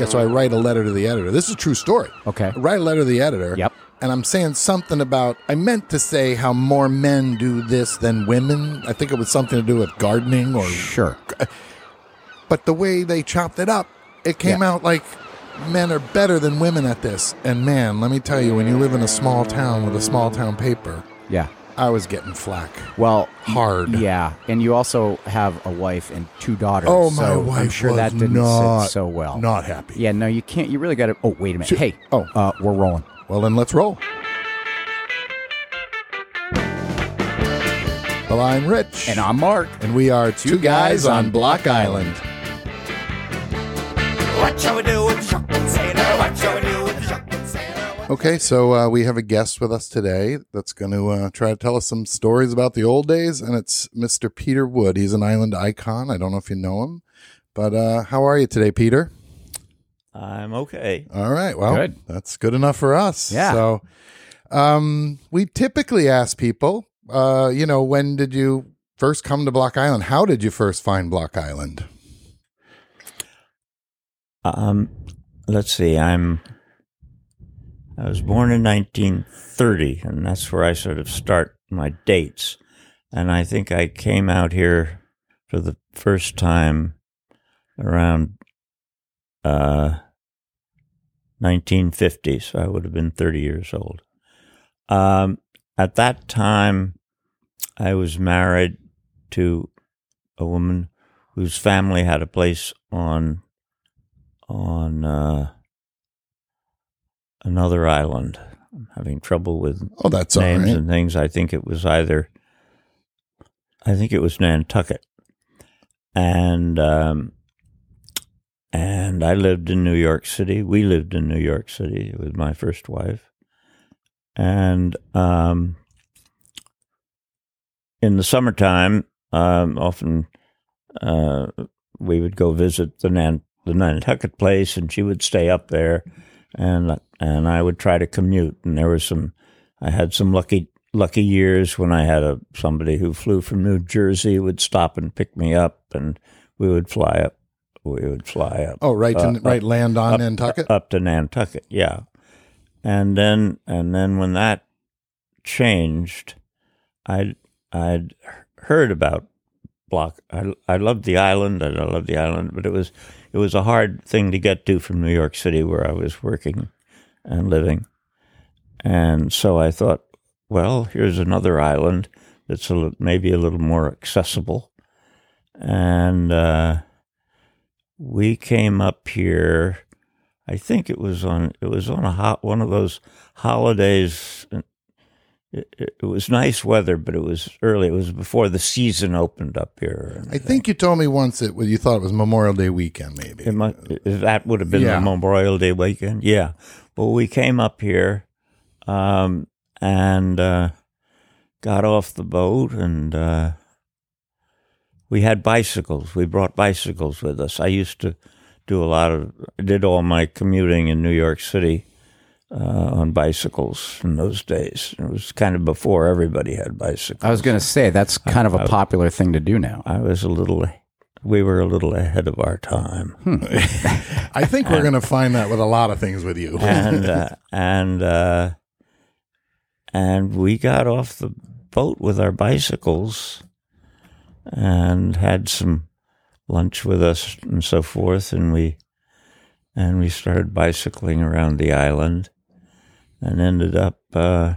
Yeah, so I write a letter to the editor. This is a true story. Okay. I write a letter to the editor. Yep. And I'm saying something about, I meant to say how more men do this than women. I think it was something to do with gardening or, Sure. but the way they chopped it up, it came Yeah. out like men are better than women at this. And man, let me tell you, when you live in a small town with a small town paper, Yeah. I was getting flack. Well, Hard. Yeah, and you also have a wife and two daughters. Oh, my so wife I'm sure was that didn't not, sit so well. Not happy. Yeah, no, you can't. You really got to. Oh, wait a minute. Hey. Oh. uh, we're rolling. Well, then let's roll. Well, I'm Rich. And I'm Mark. And we are two, guys, on Block Island. What shall we do with shopping sailor? What shall we Okay, so uh, we have a guest with us today that's going to uh, try to tell us some stories about the old days, and it's Mr. Peter Wood. He's an island icon. I don't know if you know him, but uh, how are you today, Peter? I'm okay. All right, well, Good. that's good enough for us. Yeah. So, um, we typically ask people, uh, you know, when did you first come to Block Island? How did you first find Block Island? Um, let's see. I'm. I was born in 1930, and that's where I sort of start my dates. And I think I came out here for the first time around uh, 1950, so I would have been 30 years old. Um, at that time, I was married to a woman whose family had a place on on uh, another island. I'm having trouble with Oh, that's names right. and things. I think it was either, I think it was Nantucket, and um, and I lived in New York City. We lived in New York City with my first wife, and um, in the summertime, um, often uh, we would go visit the Nan- the Nantucket place, and she would stay up there, and and I would try to commute. And there was some, I had some lucky lucky years when I had a somebody who flew from New Jersey would stop and pick me up, and we would fly up. We would fly up. Oh, right, to, uh, right, land on up, Nantucket. up to Nantucket, yeah. And then and then when that changed, I I'd heard about Block. I I loved the island. and I loved the island, but it was it was a hard thing to get to from New York City, where I was working and living. And so I thought, well, here's another island that's a, maybe a little more accessible. And uh, we came up here. I think it was on it was on a hot one of those holidays. It, it, was nice weather, but it was early. It was before the season opened up here. I think you told me once that you thought it was Memorial Day weekend, maybe. It might, that would have been Yeah. the Memorial Day weekend. Yeah. But we came up here um, and uh, got off the boat, and uh, we had bicycles. We brought bicycles with us. I used to do a lot of, I did all my commuting in New York City uh, on bicycles in those days. It was kind of before everybody had bicycles. I was going to say that's kind of a popular thing to do now. I was a little, we were a little ahead of our time. I think we're going to find that with a lot of things with you. and uh, and uh, and we got off the boat with our bicycles and had some lunch with us and so forth and we and we started bicycling around the island and ended up uh,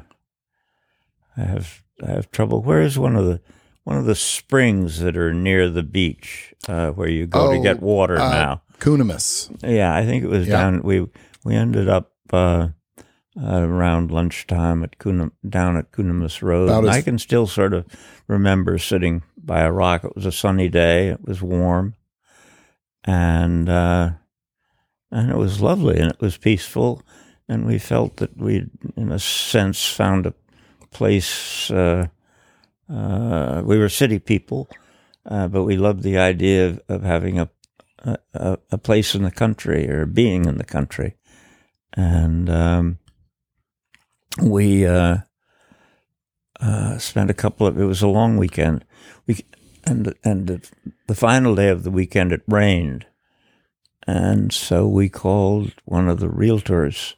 I have I have trouble where is one of the one of the springs that are near the beach uh, where you go to Oh, get water uh, now Cooneymus. yeah, I think it was Yeah. down. We we ended up uh, uh, around lunchtime at Kuna, down at Cooneymus Road. And as- I can still sort of remember sitting by a rock. It was a sunny day. It was warm, and uh, and it was lovely and it was peaceful. And we felt that we'd, in a sense, found a place. Uh, uh, we were city people, uh, but we loved the idea of, of having a a, a, place in the country or being in the country. And um, we uh, uh, spent a couple of. It was a long weekend. We and and the, the final day of the weekend it rained, and so we called one of the realtors.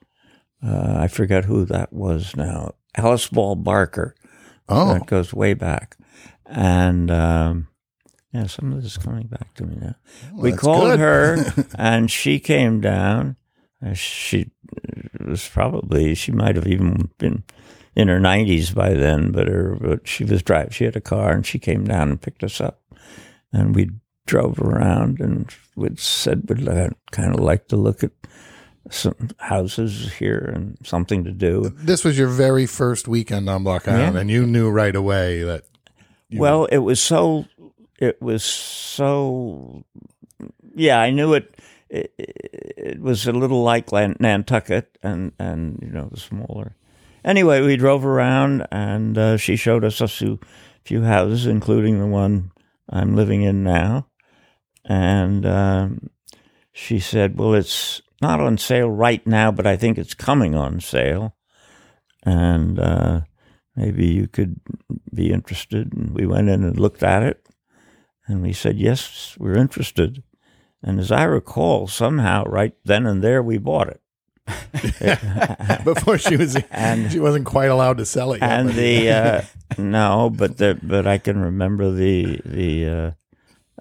Uh, I forget who that was now. Alice Ball Barker. Oh, That goes way back. And um, yeah, some of this is coming back to me now. we called good. her, and she came down. Uh, She was probably she might have even been in her nineties by then, but her but she was driving. She had a car, and she came down and picked us up, and we drove around and we said we'd kind of like to look at some houses here and something to do. this was your very first weekend on Block Island, Yeah. and you knew right away that. well, it was so. It was so. Yeah, I knew it. It, it was a little like Nantucket, and and you know smaller. Anyway, we drove around, and uh, she showed us a few few houses, including the one I'm living in now. And um, she said, "Well, it's not on sale right now, but I think it's coming on sale." And uh, maybe you could be interested. And we went in and looked at it, and we said, yes, we're interested. And as I recall, somehow, right then and there, we bought it. before she was, And- she wasn't quite allowed to sell it. Yet, and the uh, no, but the but I can remember the the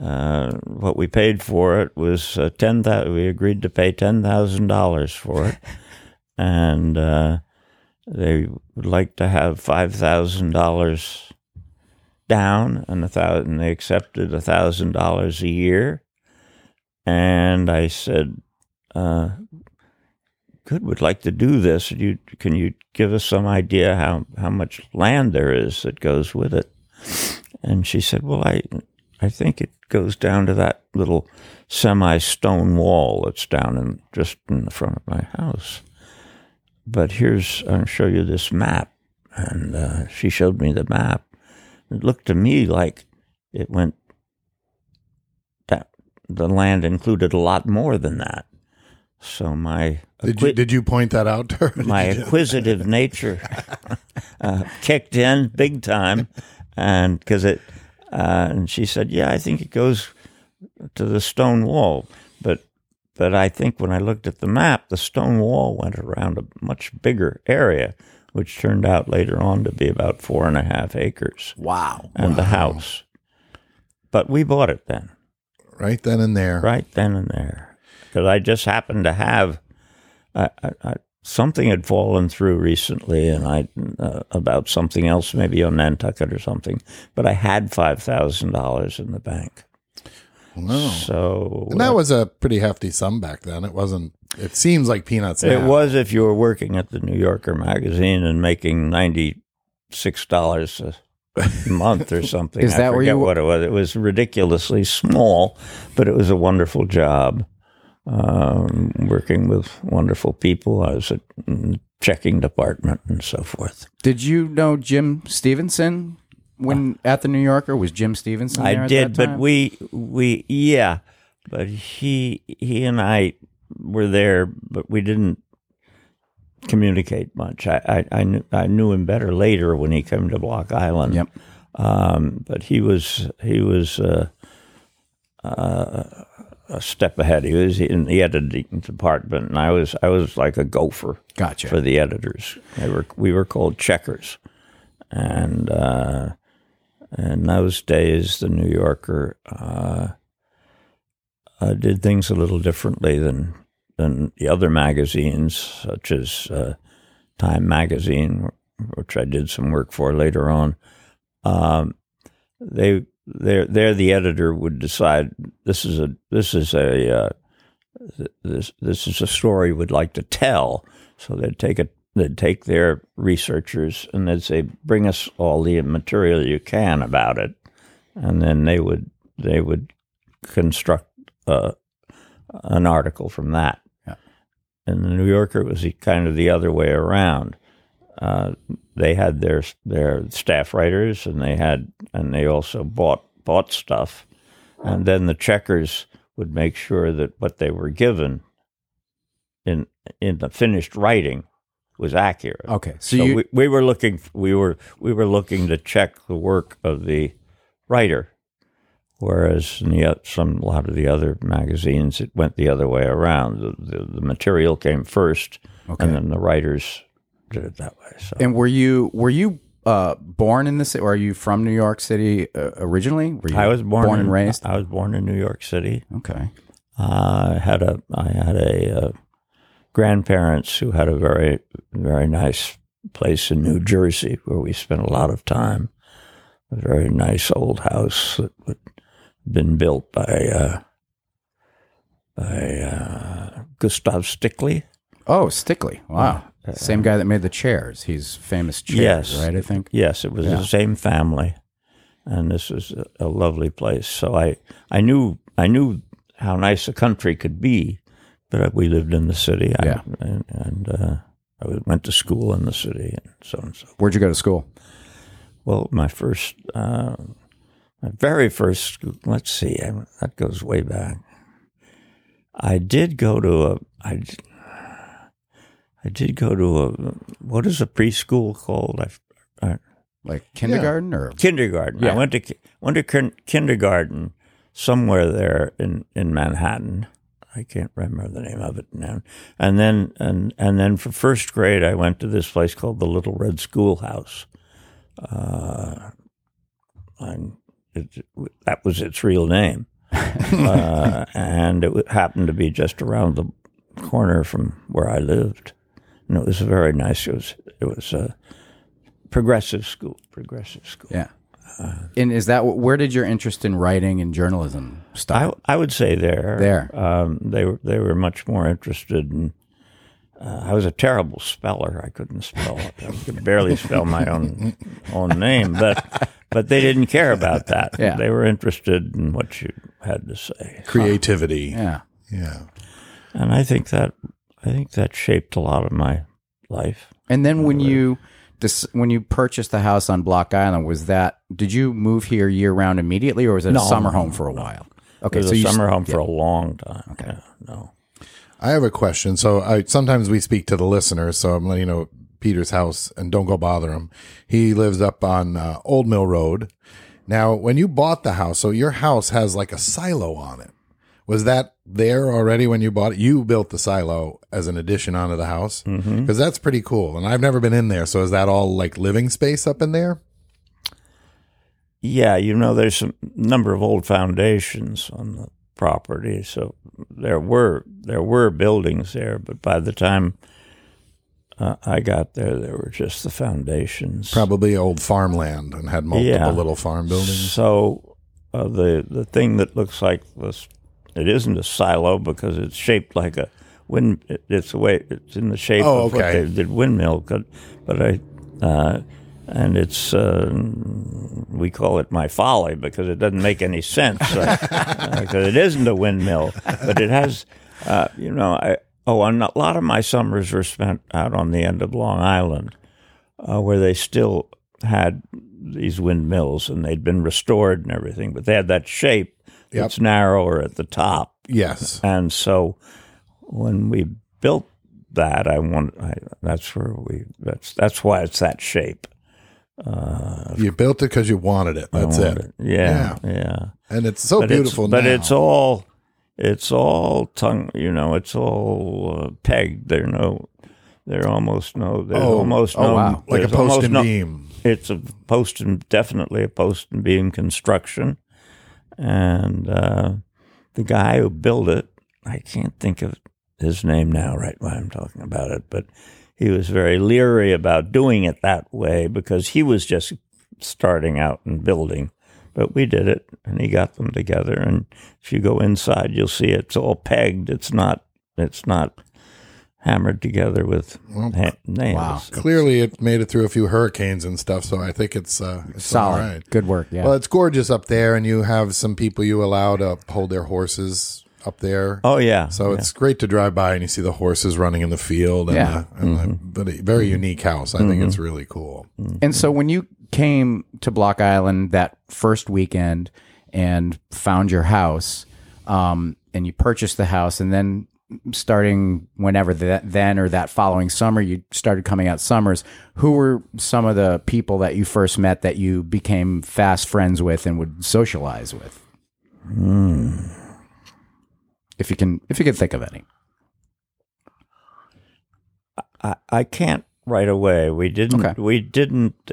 uh, what we paid for it was uh, ten thousand. We agreed to pay ten thousand dollars for it, and uh, they would like to have five thousand dollars down, and a thousand. They accepted a thousand dollars a year, and I said. Uh, good would like to do this. You can you give us some idea how how much land there is that goes with it? And she said, "Well, I I think it goes down to that little semi stone wall that's down in just in the front of my house. But here's I'll show you this map." And uh, she showed me the map. It looked to me like it went that the land included a lot more than that. So my did you did you point that out to her? My acquisitive nature uh, kicked in big time, and because it, uh, and she said, "Yeah, I think it goes to the stone wall," but but I think when I looked at the map, the stone wall went around a much bigger area, which turned out later on to be about four and a half acres, Wow. and the house. But we bought it then right then and there. right then and there because I just happened to have I, I, something had fallen through recently, and I uh, about something else, maybe on Nantucket or something. But I had five thousand dollars in the bank, Wow. so And that was a pretty hefty sum back then. It wasn't. It seems like peanuts. it now. was if you were working at the New Yorker magazine and making ninety six dollars a month or something. Is I that where forget you- what it was? It was ridiculously small, but it was a wonderful job. Um, working with wonderful people. I was at mm, checking department and so forth. Did you know Jim Stevenson when at the New Yorker? Was Jim Stevenson there I did, but we we yeah, but he he and I were there, but we didn't communicate much. I I, I knew I knew him better later when he came to Block Island. Yep. Um, but he was he was uh, uh, a step ahead. He was in the editing department, and I was I was like a gopher Gotcha. for the editors. They were we were called checkers, and uh, in those days, the New Yorker uh, uh, did things a little differently than than the other magazines, such as uh, Time magazine, which I did some work for later on. Um, they there there the editor would decide this is a this is a uh, th- this this is a story we'd like to tell. So they'd take it they'd take their researchers and they'd say bring us all the material you can about it, and then they would they would construct uh, an article from that. Yeah. In the New Yorker, it was the- kind of the other way around. Uh, they had their their staff writers, and they had and they also bought bought stuff, and then the checkers would make sure that what they were given in in the finished writing was accurate. Okay, so, So you we, we were looking we were we were looking to check the work of the writer, Whereas in the some a lot of the other magazines, it went the other way around. The, the, the material came first, Okay. and then the writers did it that way. So And were you were you uh, born in this, or are you from New York City uh, originally? Were you I was born, born in, and raised. I was born in New York City. Okay. I had a I had a uh, grandparents who had a very very nice place in New Jersey where we spent a lot of time. A very nice old house that had been built by uh, by uh, Gustav Stickley. Oh, Stickley. Wow. Same guy that made the chairs. He's famous chairs, Yes. right? I think. Yes, it was the same family, and this was a, lovely place. So I I knew I knew how nice a country could be, but we lived in the city. I- Yeah. and, and uh, I went to school in the city, and so and so. Where'd you go to school? Well, my first, uh, my very first, school- let's see, I, that goes way back. I did go to a, I, I did go to a, what is a preschool called? I, I, Like kindergarten or kindergarten. Yeah. I went to went to kin- kindergarten somewhere there in, in Manhattan. I can't remember the name of it now. And then and and then for first grade, I went to this place called the Little Red Schoolhouse. Uh, and it, that was its real name, uh, and it happened to be just around the corner from where I lived. And it was very nice. It was it was a progressive school. Progressive school. yeah. and is that where did your interest in writing and journalism I, start? I would say there. There. Um, they were they were much more interested in. Uh, I was a terrible speller. I couldn't spell. I could barely spell my own own name, but but they didn't care about that. Yeah. They were interested in what you had to say, Creativity. yeah. Yeah. and I think that I think that shaped a lot of my life. And then when you dis- when you purchased the house on Block Island, was that did you move here year round immediately, or was it a summer home for a while? It Okay, was so a you summer home for a long time. Okay, no. I have a question. So I sometimes we speak to the listeners. So I'm letting you know Peter's house, and don't go bother him. He lives up on uh, Old Mill Road. Now, when you bought the house, so your house has like a silo on it. Was that there already when you bought it? You built the silo as an addition onto the house because that's pretty cool. And I've never been in there. So is that all like living space up in there? Yeah, you know, there's a number of old foundations on the property, so there were there were buildings there, but by the time uh, I got there, there were just the foundations. Probably old farmland and had multiple Yeah. little farm buildings. So uh, the the thing that looks like this, it isn't a silo because it's shaped like a wind. It's the way it's in the shape Oh, of what they did windmill. But, but I, uh, and it's uh, we call it my folly because it doesn't make any sense because it isn't a windmill, but it has. Uh, you know, I oh, and a lot of my summers were spent out on the end of Long Island uh, where they still had these windmills and they'd been restored and everything, but they had that shape that's narrower at the top. Yes. And so when we built that, I want I, that's where we that's that's why it's that shape. You built it because you wanted it. That's it. Yeah, yeah. And it's so But beautiful it's, but it's all it's all tongue. You know, it's all uh, pegged. There no. There almost no. There's Oh, almost oh, no. wow. like a post and no- beam. it's a post and definitely a post and beam construction, and uh, the guy who built it, I can't think of his name now, right while I'm talking about it, but he was very leery about doing it that way because he was just starting out and building. But we did it, and he got them together. And if you go inside, you'll see it's all pegged. It's not. It's not hammered together with ha- nails. wow. Clearly, it made it through a few hurricanes and stuff. So I think it's uh, it's Solid. all right. Good work. Yeah. Well, it's gorgeous up there, and you have some people you allow to hold their horses up there. Oh yeah. So it's great to drive by and you see the horses running in the field. And Yeah. the, and the, mm-hmm. but a very mm-hmm. unique house. I think it's mm-hmm. really cool. And so when you came to Block Island that first weekend and found your house, um, and you purchased the house, and then starting whenever that then or that following summer, you started coming out summers. Who were some of the people that you first met that you became fast friends with and would socialize with? Hmm. If you can, if you can think of any. I, I can't right away. We didn't. Okay. We didn't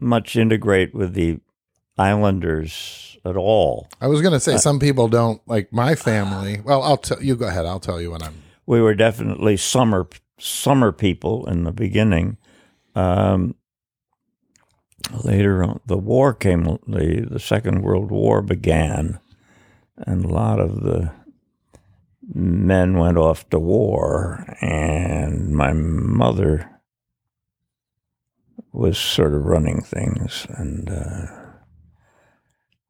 much integrate with the Islanders at all. I was going to say some people don't like my family. Well, I'll tell you. Go ahead. I'll tell you when I'm. We were definitely summer summer people in the beginning. Um, later on, the war came. the The Second World War began, and a lot of the men went off to war, and my mother was sort of running things, and uh,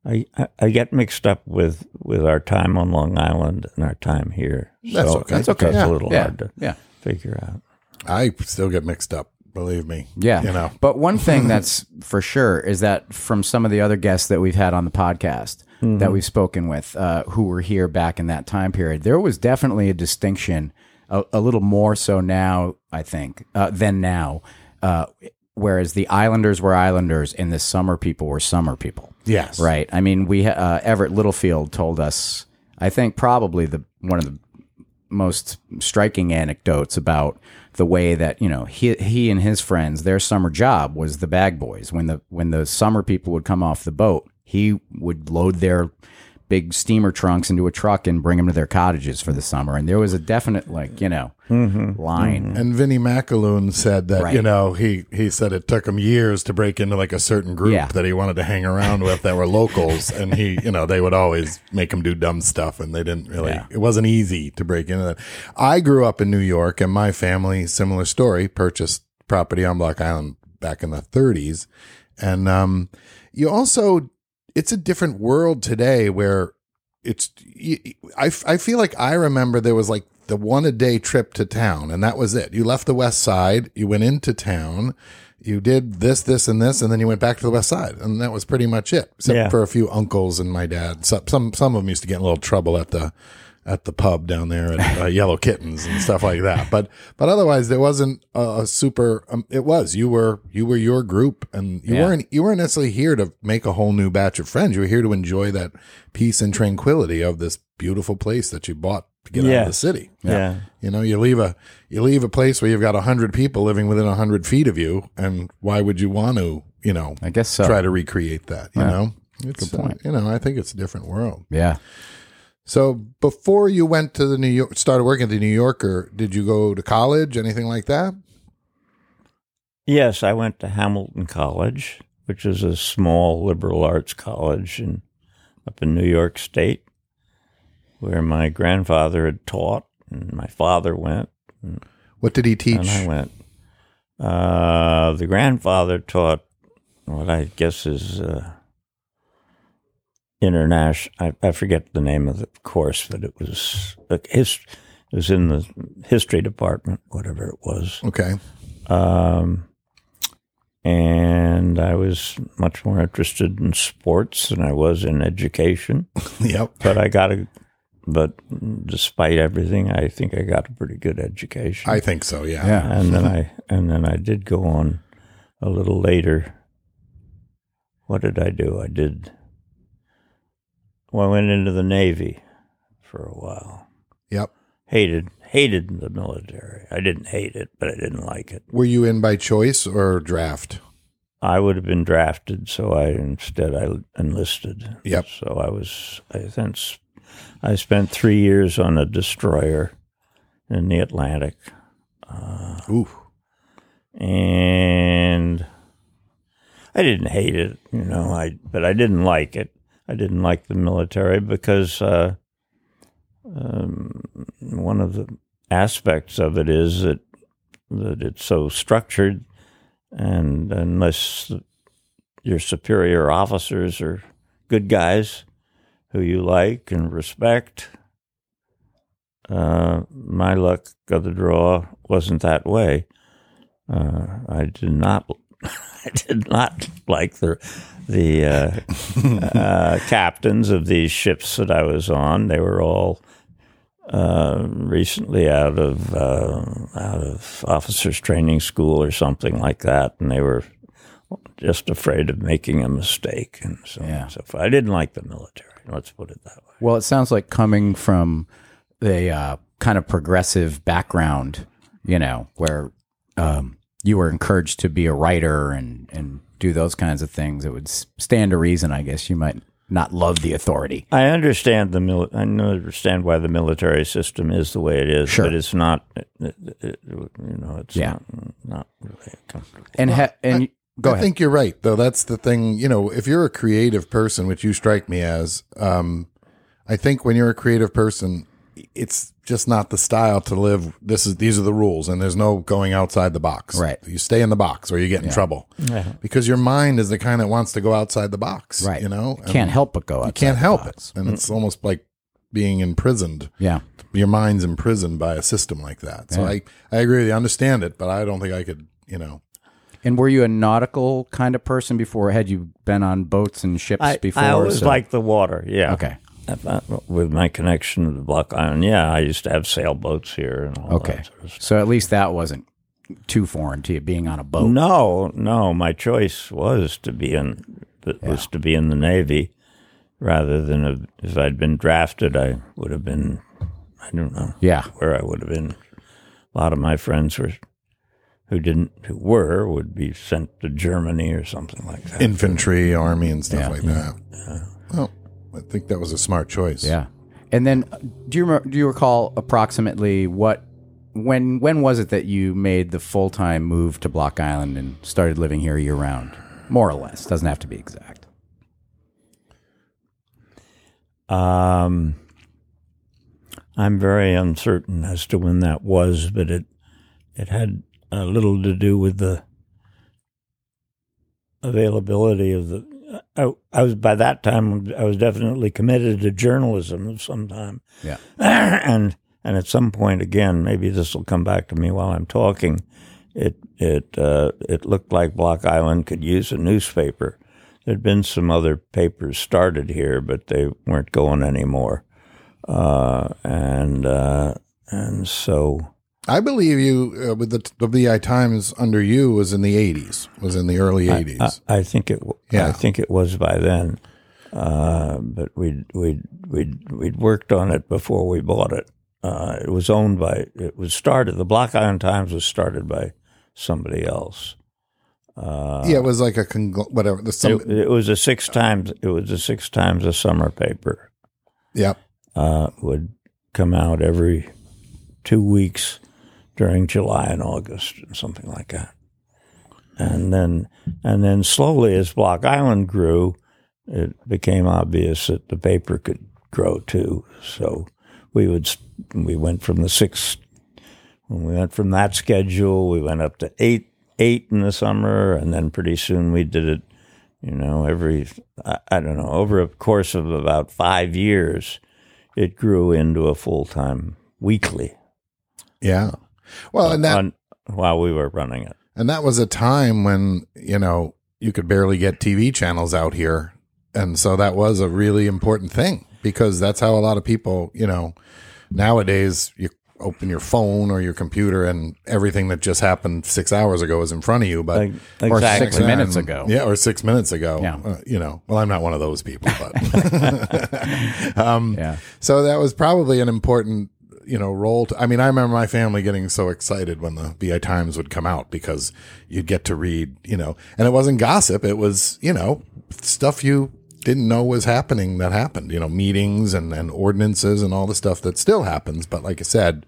I, I I get mixed up with with our time on Long Island and our time here. That's so okay. That's okay. It's Yeah. a little Yeah. hard to Yeah. figure out. I still get mixed up. Believe me. Yeah. You know. But one thing that's for sure is that from some of the other guests that we've had on the podcast that we've spoken with uh, who were here back in that time period, there was definitely a distinction, a, a little more so now, I think, uh, than now. Uh, whereas the Islanders were Islanders and the summer people were summer people. Yes. Right. I mean, we uh, Everett Littlefield told us, I think probably the one of the most striking anecdotes about the way that you know he he and his friends their summer job was the bag boys when the when the summer people would come off the boat he would load their big steamer trunks into a truck and bring them to their cottages for the summer and there was a definite like you know line And Vinnie McAloon said that Right. you know he he said it took him years to break into like a certain group Yeah. that he wanted to hang around with that were locals, and he you know they would always make him do dumb stuff, and they didn't really. Yeah. It wasn't easy to break into that. I grew up in New York, and my family, similar story, purchased property on Block Island back in the 30s, and um, you also it's a different world today where it's I, I feel like I remember there was like the one a day trip to town and that was it. You left the west side, you went into town, you did this, this, and this, and then you went back to the west side, and that was pretty much it. Except Yeah. for a few uncles and my dad. Some some some of them used to get in a little trouble at the at the pub down there at uh, Yellow Kittens and stuff like that. But but otherwise, there wasn't a, a super. Um, it was you were you were your group, and you Yeah. weren't you weren't necessarily here to make a whole new batch of friends. You were here to enjoy that peace and tranquility of this beautiful place that you bought to get out of the city. Yeah. You know, you leave a you leave a place where you've got a hundred people living within a hundred feet of you, and why would you want to, you know, i guess so try to recreate that? You know, it's Good point. uh, you know, I think it's a different world. yeah So before you went to the New York, started working at the New Yorker, did you go to college, anything like that? Yes, I went to Hamilton College, which is a small liberal arts college in up in New York State, where my grandfather had taught, and my father went, What did he and I teach? went. Uh, the grandfather taught what I guess is uh, international. I, I forget the name of the course, but it was like his. It was in the history department, whatever it was. Okay, Um, and I was much more interested in sports than I was in education. yep. But I got a, but despite everything, I think I got a pretty good education. I think so. Yeah. yeah and then I and then I did go on a little later. What did I do? I did. Well, I went into the Navy for a while. Yep. Hated hated the military. I didn't hate it, but I didn't like it. Were you in by choice or draft? I would have been drafted, so I instead I enlisted. Yep. So I was I then s- I spent three years on a destroyer in the Atlantic, uh, Ooh. and I didn't hate it, you know. I but I didn't like it. I didn't like the military because uh, um, one of the aspects of it is that that it's so structured, and unless your superior officers are good guys who you like and respect, uh, my luck of the draw wasn't that way. Uh, I did not. I did not like the the uh, uh, captains of these ships that I was on. They were all uh, recently out of uh, out of officers training school or something like that, and they were just afraid of making a mistake and so on and so forth. I didn't like the military. Let's put it that way. Well, it sounds like coming from a uh, kind of progressive background, you know, where um, you were encouraged to be a writer and, and do those kinds of things. It would stand to reason, I guess, you might not love the authority. I understand the mil- I understand why the military system is the way it is, Sure. but it's not. It, it, it- you know, it's Yeah. not, not really comfortable. And ha- and go I ahead. think you're right, though. That's the thing. You know, if you're a creative person, which you strike me as, um, I think when you're a creative person, it's just not the style to live. This is these are the rules, and there's no going outside the box. Right. You stay in the box, or you get in trouble. Yeah. Because your mind is the kind that wants to go outside the box. Right. You know, Can't help but go outside You can't the help box. it, and it's almost like being imprisoned. Yeah. Your mind's imprisoned by a system like that. So I, I agree with you. I understand it, but I don't think I could. You know. And were you a nautical kind of person before? Had you been on boats and ships I, before? I always So- liked the water. Yeah. Okay. If I- with my connection to the Block Island, yeah, I used to have sailboats here and all Okay. that sort of. So at least that wasn't too foreign to you being on a boat. No, no, my choice was to be in was to be in the Navy rather than a, if I'd been drafted, I would have been. I don't know Yeah. where I would have been. A lot of my friends were who didn't who were would be sent to Germany or something like that. infantry, army, and stuff Yeah. like that. Well, I think that was a smart choice. Yeah. And then uh, do you remember, do you recall approximately what when when was it that you made the full-time move to Block Island and started living here year round? More or less. Doesn't have to be exact. Um, I'm very uncertain as to when that was, but it it had a little to do with the availability of the. I, I was by that time I was definitely committed to journalism of some time, Yeah. and and at some point again, maybe this will come back to me while I'm talking. It it uh, it looked like Block Island could use a newspaper. There'd been some other papers started here, but they weren't going anymore, uh, and uh, and so I believe you uh, with the the BI Times under you was in the eighties, was in the early eighties. I, I think it Yeah. I think it was by then, uh, but we'd we'd we'd we'd worked on it before we bought it. Uh, it was owned by it was started. The Block Island Times was started by somebody else. yeah, it was like a congl- whatever. The some, It, it was a six times. It was a six times a summer paper. yeah, Uh, would come out every two weeks during July and August, and something like that. And then, and then slowly, as Block Island grew, it became obvious that the paper could grow too. So we would we went from the six we went from that schedule, we went up to eight eight in the summer, and then pretty soon we did it. You know, every I, I don't know over a course of about five years, it grew into a full time weekly yeah. Well, and that on, while we were running it. and that was a time when you know you could barely get TV channels out here, and so that was a really important thing because that's how a lot of people, you know, nowadays you open your phone or your computer and everything that just happened six hours ago is in front of you, but. Like, Or exactly. six minutes ago. Yeah, or six minutes ago. Yeah. Uh, you know, well, I'm not one of those people, but um, Yeah. so that was probably an important, you know, role. To, I mean, I remember my family getting so excited when the BI Times would come out because you'd get to read, you know, and it wasn't gossip. It was, you know, stuff you didn't know was happening that happened, you know, meetings and, and ordinances and all the stuff that still happens. But like I said,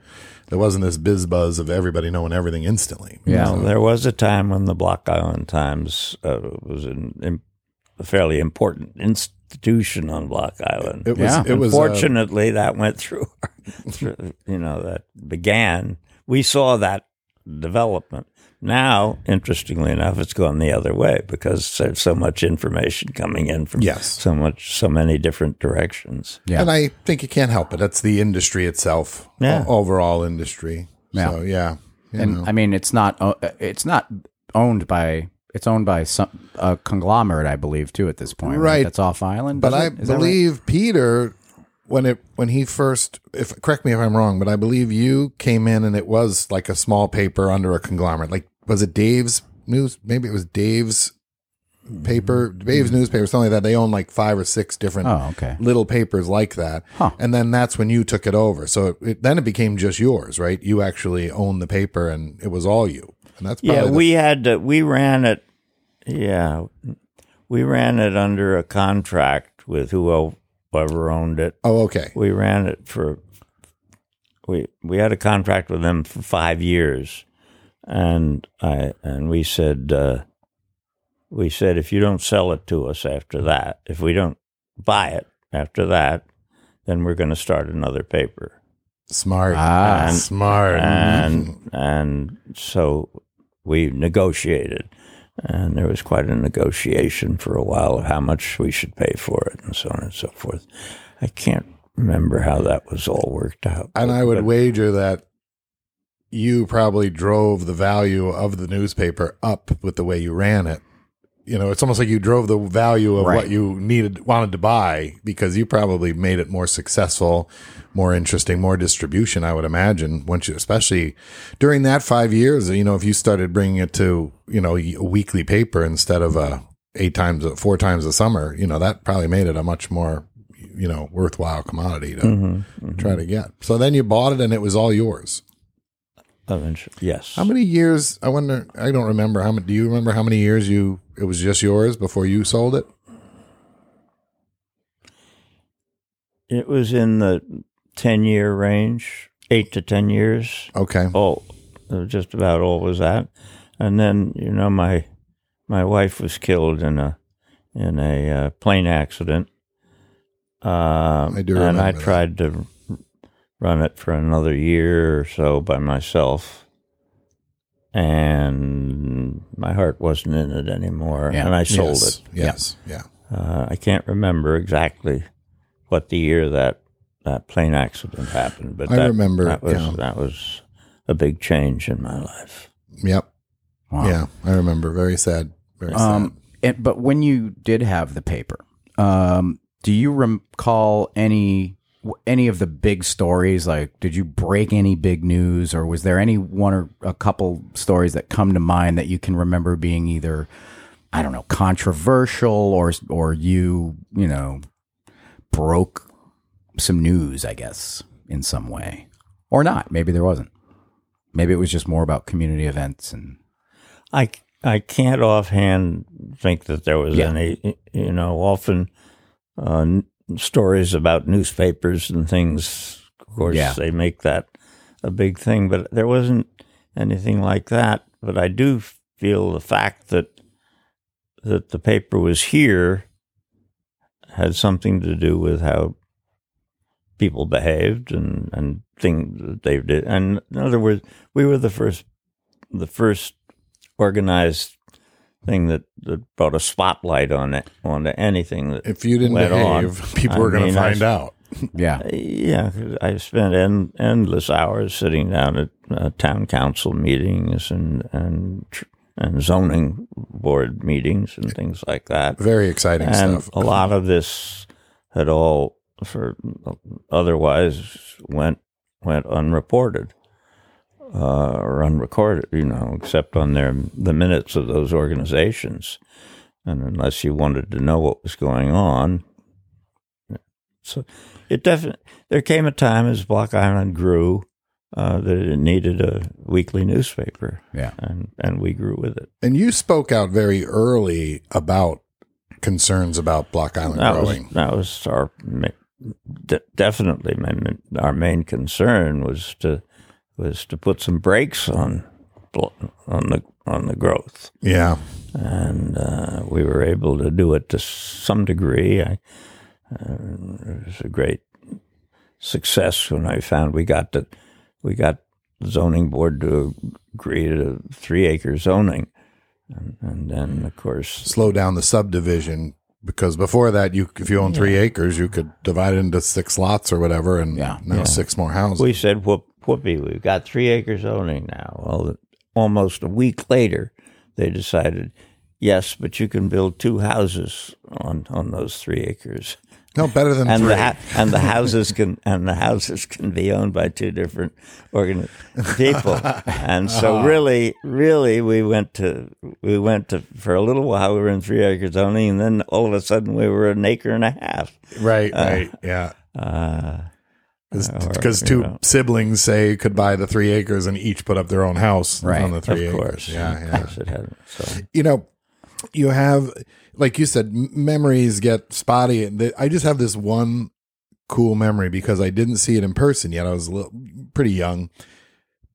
there wasn't this biz buzz of everybody knowing everything instantly. Yeah. Well, there was a time when the Block Island Times uh, was an, im a fairly important institution on Block Island. It was, Yeah. it was, uh, Unfortunately, that went through, through, you know, that began. We saw that development. Now, interestingly enough, it's gone the other way because there's so much information coming in from Yes. so much, so many different directions. Yeah. And I think you can't help it. That's the industry itself, Yeah. o- overall industry. Yeah. So yeah, and know. I mean, it's not o- it's not owned by it's owned by some a conglomerate, I believe, too. At this point, right? That's off island. but I that right? believe Peter when it when he first if correct me if I'm wrong, but I believe you came in and it was like a small paper under a conglomerate. Like was it Dave's news? Maybe it was Dave's paper, mm-hmm. Dave's mm-hmm. newspaper, something like that. They own like five or six different Oh, okay. little papers like that. Huh. And then that's when you took it over. So it, it, then it became just yours, right? You actually owned the paper and it was all you. And that's probably Yeah, the- we had to, we ran it. Yeah, we ran it under a contract with whoever owned it. Oh, okay. We ran it for we we had a contract with them for five years, and I and we said uh, we said if you don't sell it to us after that, if we don't buy it after that, then we're going to start another paper. Smart. Ah. And- Smart. and and so we negotiated, and there was quite a negotiation for a while of how much we should pay for it, and so on and so forth. I can't remember how that was all worked out. And I would but- wager that you probably drove the value of the newspaper up with the way you ran it. You know, it's almost like you drove the value of Right. what you needed, wanted to buy because you probably made it more successful, more interesting, more distribution. I would imagine once you, especially during that five years, you know, if you started bringing it to, you know, a weekly paper instead of a eight times, four times a summer, you know, that probably made it a much more, you know, worthwhile commodity to Mm-hmm. try to get. So then you bought it and it was all yours. Eventually, yes. How many years? I wonder. I don't remember how many. Do you remember how many years you? It was just yours before you sold it. It was in the ten year range, eight to ten years. Okay. Oh, just about all was that, and then you know my my wife was killed in a in a uh, plane accident. Uh, I do and I that. tried to run it for another year or so by myself, and my heart wasn't in it anymore, Yeah. and I sold yes. it. Yes. Yeah. Uh, I can't remember exactly what the year that that plane accident happened, but I that, remember, that was yeah. that was a big change in my life. Yep. Wow. Yeah. I remember. Very sad. Very Um, and, but when you did have the paper, um, do you recall any any of the big stories? Like, did you break any big news, or was there any one or a couple stories that come to mind that you can remember being either, I don't know, controversial, or or you you know broke some news, I guess, in some way, or not? Maybe there wasn't. Maybe it was just more about community events and I, I can't offhand think that there was Yeah. any, you know, often uh, stories about newspapers and things. Of course, Yeah. they make that a big thing, but there wasn't anything like that. But I do feel the fact that that the paper was here had something to do with how people behaved and and things that they did. And in other words, we were the first the first organized thing that, that brought a spotlight on it onto anything that If you didn't went on. behave, people I were going to mean, I find s- out. yeah, yeah, 'cause I spent en- endless hours sitting down at uh, town council meetings and and tr- and zoning board meetings and things like that. Very exciting and stuff. a lot of this had all for otherwise went went unreported uh, or unrecorded, you know, except on their the minutes of those organizations, and unless you wanted to know what was going on. So it definitely there came a time as Block Island grew uh, that it needed a weekly newspaper, yeah. and and we grew with it. And you spoke out very early about concerns about Block Island that growing. was that was our de- definitely my, our main concern was to was to put some brakes on on the on the growth, yeah. and uh, we were able to do it to some degree. I, uh, it was a great success when I found we got the we got the zoning board to agree to three acre zoning, and, and then of course Slow down the subdivision because before that, you if you own three acres, you could divide it into six lots or whatever, and Yeah. now six more houses. We said, whoop, whoopee, we've got three acre zoning now. Well, almost a week later, they decided, yes, but you can build two houses on, on those three acres. No, better than and three. the and the houses can and the houses can be owned by two different people. And so Uh-huh. really, really, we went to we went to for a little while. We were in three acres only, and then all of a sudden we were an acre and a half. right, right, yeah. Uh, Because two know. siblings say could buy the three acres and each put up their own house Right. on the of three acres. course, Yeah, yeah. course it had. So you know, you have, like you said, m- memories get spotty. I just have this one cool memory because I didn't see it in person yet. I was a little, pretty young.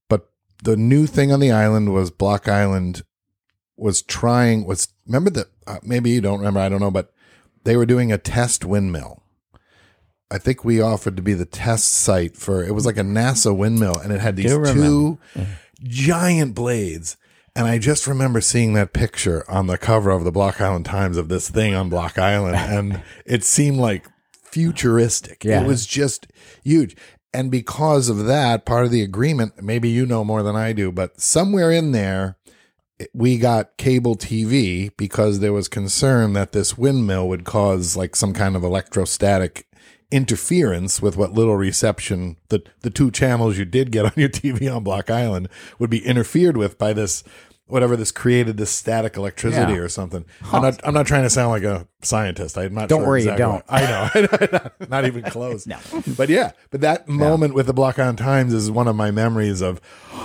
But the new thing on the island was Block Island was trying, was, remember that, uh, maybe you don't remember, I don't know, but they were doing a test windmill. I think we offered to be the test site for, it was like a NASA windmill and it had these two giant blades. And I just remember seeing that picture on the cover of the Block Island Times of this thing on Block Island. And it seemed like futuristic. Yeah. It was just huge. And because of that, part of the agreement, maybe you know more than I do, but somewhere in there, we got cable TV because there was concern that this windmill would cause like some kind of electrostatic interference with what little reception the the two channels you did get on your TV on Block Island would be interfered with by this whatever this created this static electricity Yeah. or something. I'm not I'm not trying to sound like a scientist. I'm not Don't sure worry, exactly don't. what- I know. not even close. no. But yeah, but that moment with the Block Island Times is one of my memories of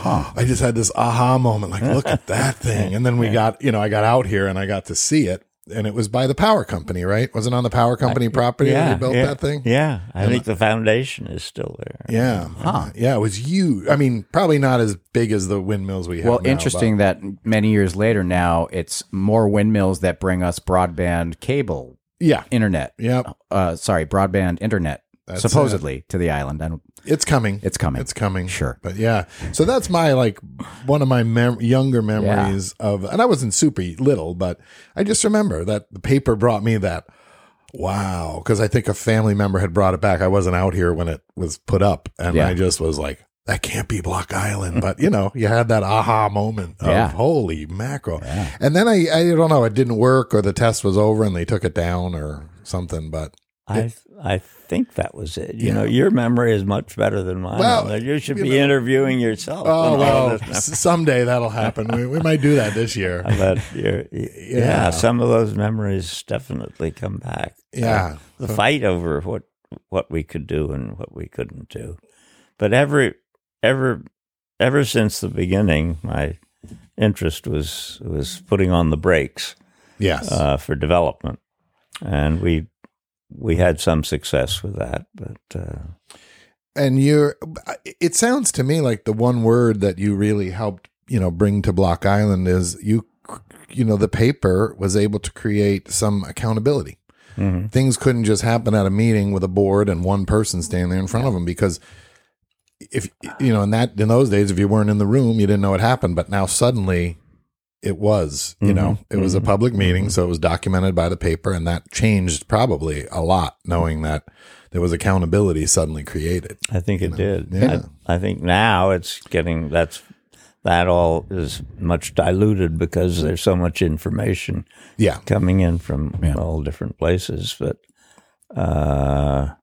I just had this aha moment like look at that thing. And then we got, you know, I got out here and I got to see it and it was by the power company, right? Was it on the power company property that you built yeah, that thing? Yeah, I think the foundation is still there. Yeah. Huh. yeah, it was huge. I mean, probably not as big as the windmills we have. Well, now, interesting that many years later now it's more windmills that bring us broadband cable yeah. internet. Yeah, Uh, sorry, broadband internet. That's supposedly to the island. I don't, It's coming. It's coming. It's coming. Sure. But yeah. So that's my like one of my mem- younger memories of and I wasn't super little, but I just remember that the paper brought me that wow, cuz I think a family member had brought it back. I wasn't out here when it was put up and Yeah. I just was like that can't be Block Island, but you know, you had that aha moment of Yeah. holy mackerel. And then I, I don't know, it didn't work or the test was over and they took it down or something, but I I think that was it. You Yeah. know, your memory is much better than mine. Well, you should you be know. interviewing yourself. oh well, this stuff. s- someday that'll happen. We, we might do that this year. But you're, yeah. some of those memories definitely come back. Yeah. Uh, the fight over what what we could do and what we couldn't do. But every ever ever since the beginning, my interest was was putting on the brakes Yes. uh, for development, and we we had some success with that. But uh, and you're it sounds to me like the one word that you really helped you know bring to block island is you you know the paper was able to create some accountability mhm. things couldn't just happen at a meeting with a board and one person standing there in front of them because if you know in that in those days if you weren't in the room you didn't know what happened but now suddenly it was you know mm-hmm. it was a mm-hmm. public meeting mm-hmm. so it was documented by the paper and that changed probably a lot knowing that there was accountability suddenly created I think it did. Yeah. I, I think now it's getting that's that all is much diluted because there's so much information yeah coming in from all different places. But uh,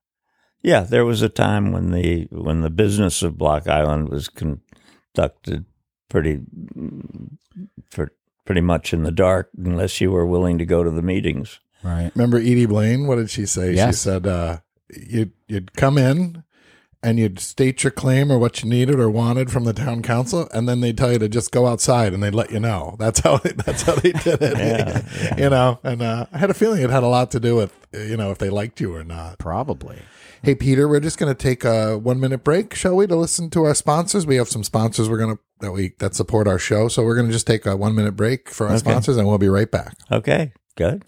yeah, there was a time when the when the business of Block Island was conducted pretty for pretty much in the dark, unless you were willing to go to the meetings. right. Remember Edie Blaine? What did she say? She said uh, you'd you'd come in and you'd state your claim or what you needed or wanted from the town council, and then they'd tell you to just go outside and they'd let you know. That's how they, that's how they did it. Yeah, You know, and uh, I had a feeling it had a lot to do with you know if they liked you or not. Probably. Hey Peter, we're just going to take a one minute break, shall we, to listen to our sponsors? We have some sponsors we're going to that we that support our show, so we're going to just take a one minute break for our sponsors, and we'll be right back. Okay, good.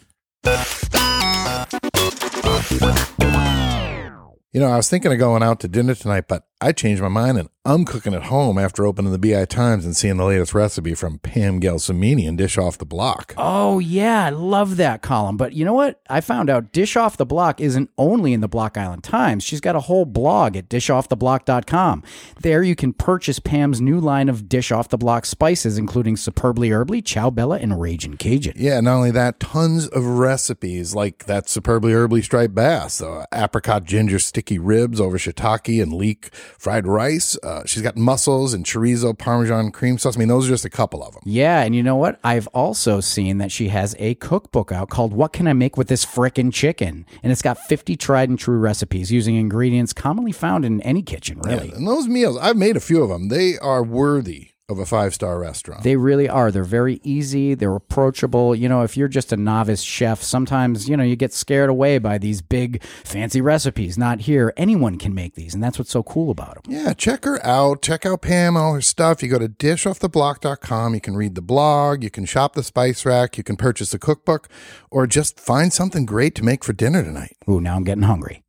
You know, I was thinking of going out to dinner tonight, but I changed my mind and I'm cooking at home after opening the BI Times and seeing the latest recipe from Pam Gelsomini and Dish Off the Block. Oh, yeah. I love that column. But you know what? I found out Dish Off the Block isn't only in the Block Island Times. She's got a whole blog at dishofftheblock.com. There you can purchase Pam's new line of Dish Off the Block spices, including Superbly Herbly, Chow Bella, and Ragin' Cajun. Yeah, not only that, tons of recipes like that superbly herbly striped bass, uh, apricot ginger sticky ribs over shiitake and leek fried rice. Uh, she's got mussels and chorizo parmesan cream sauce. I mean, those are just a couple of them. Yeah, and you know what? I've also seen that she has a cookbook out called What Can I Make with This Frickin' Chicken? And it's got 50 tried and true recipes using ingredients commonly found in any kitchen, really. And those meals, I've made a few of them. They are worthy of a five star restaurant. They really are. They're very easy. They're approachable. You know, if you're just a novice chef, sometimes, you know, you get scared away by these big fancy recipes. Not here. Anyone can make these. And that's what's so cool about them. Yeah, check her out. Check out Pam, all her stuff. You go to dishofftheblock.com. You can read the blog, you can shop the spice rack, you can purchase a cookbook, or just find something great to make for dinner tonight. Ooh, now I'm getting hungry.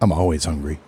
I'm always hungry.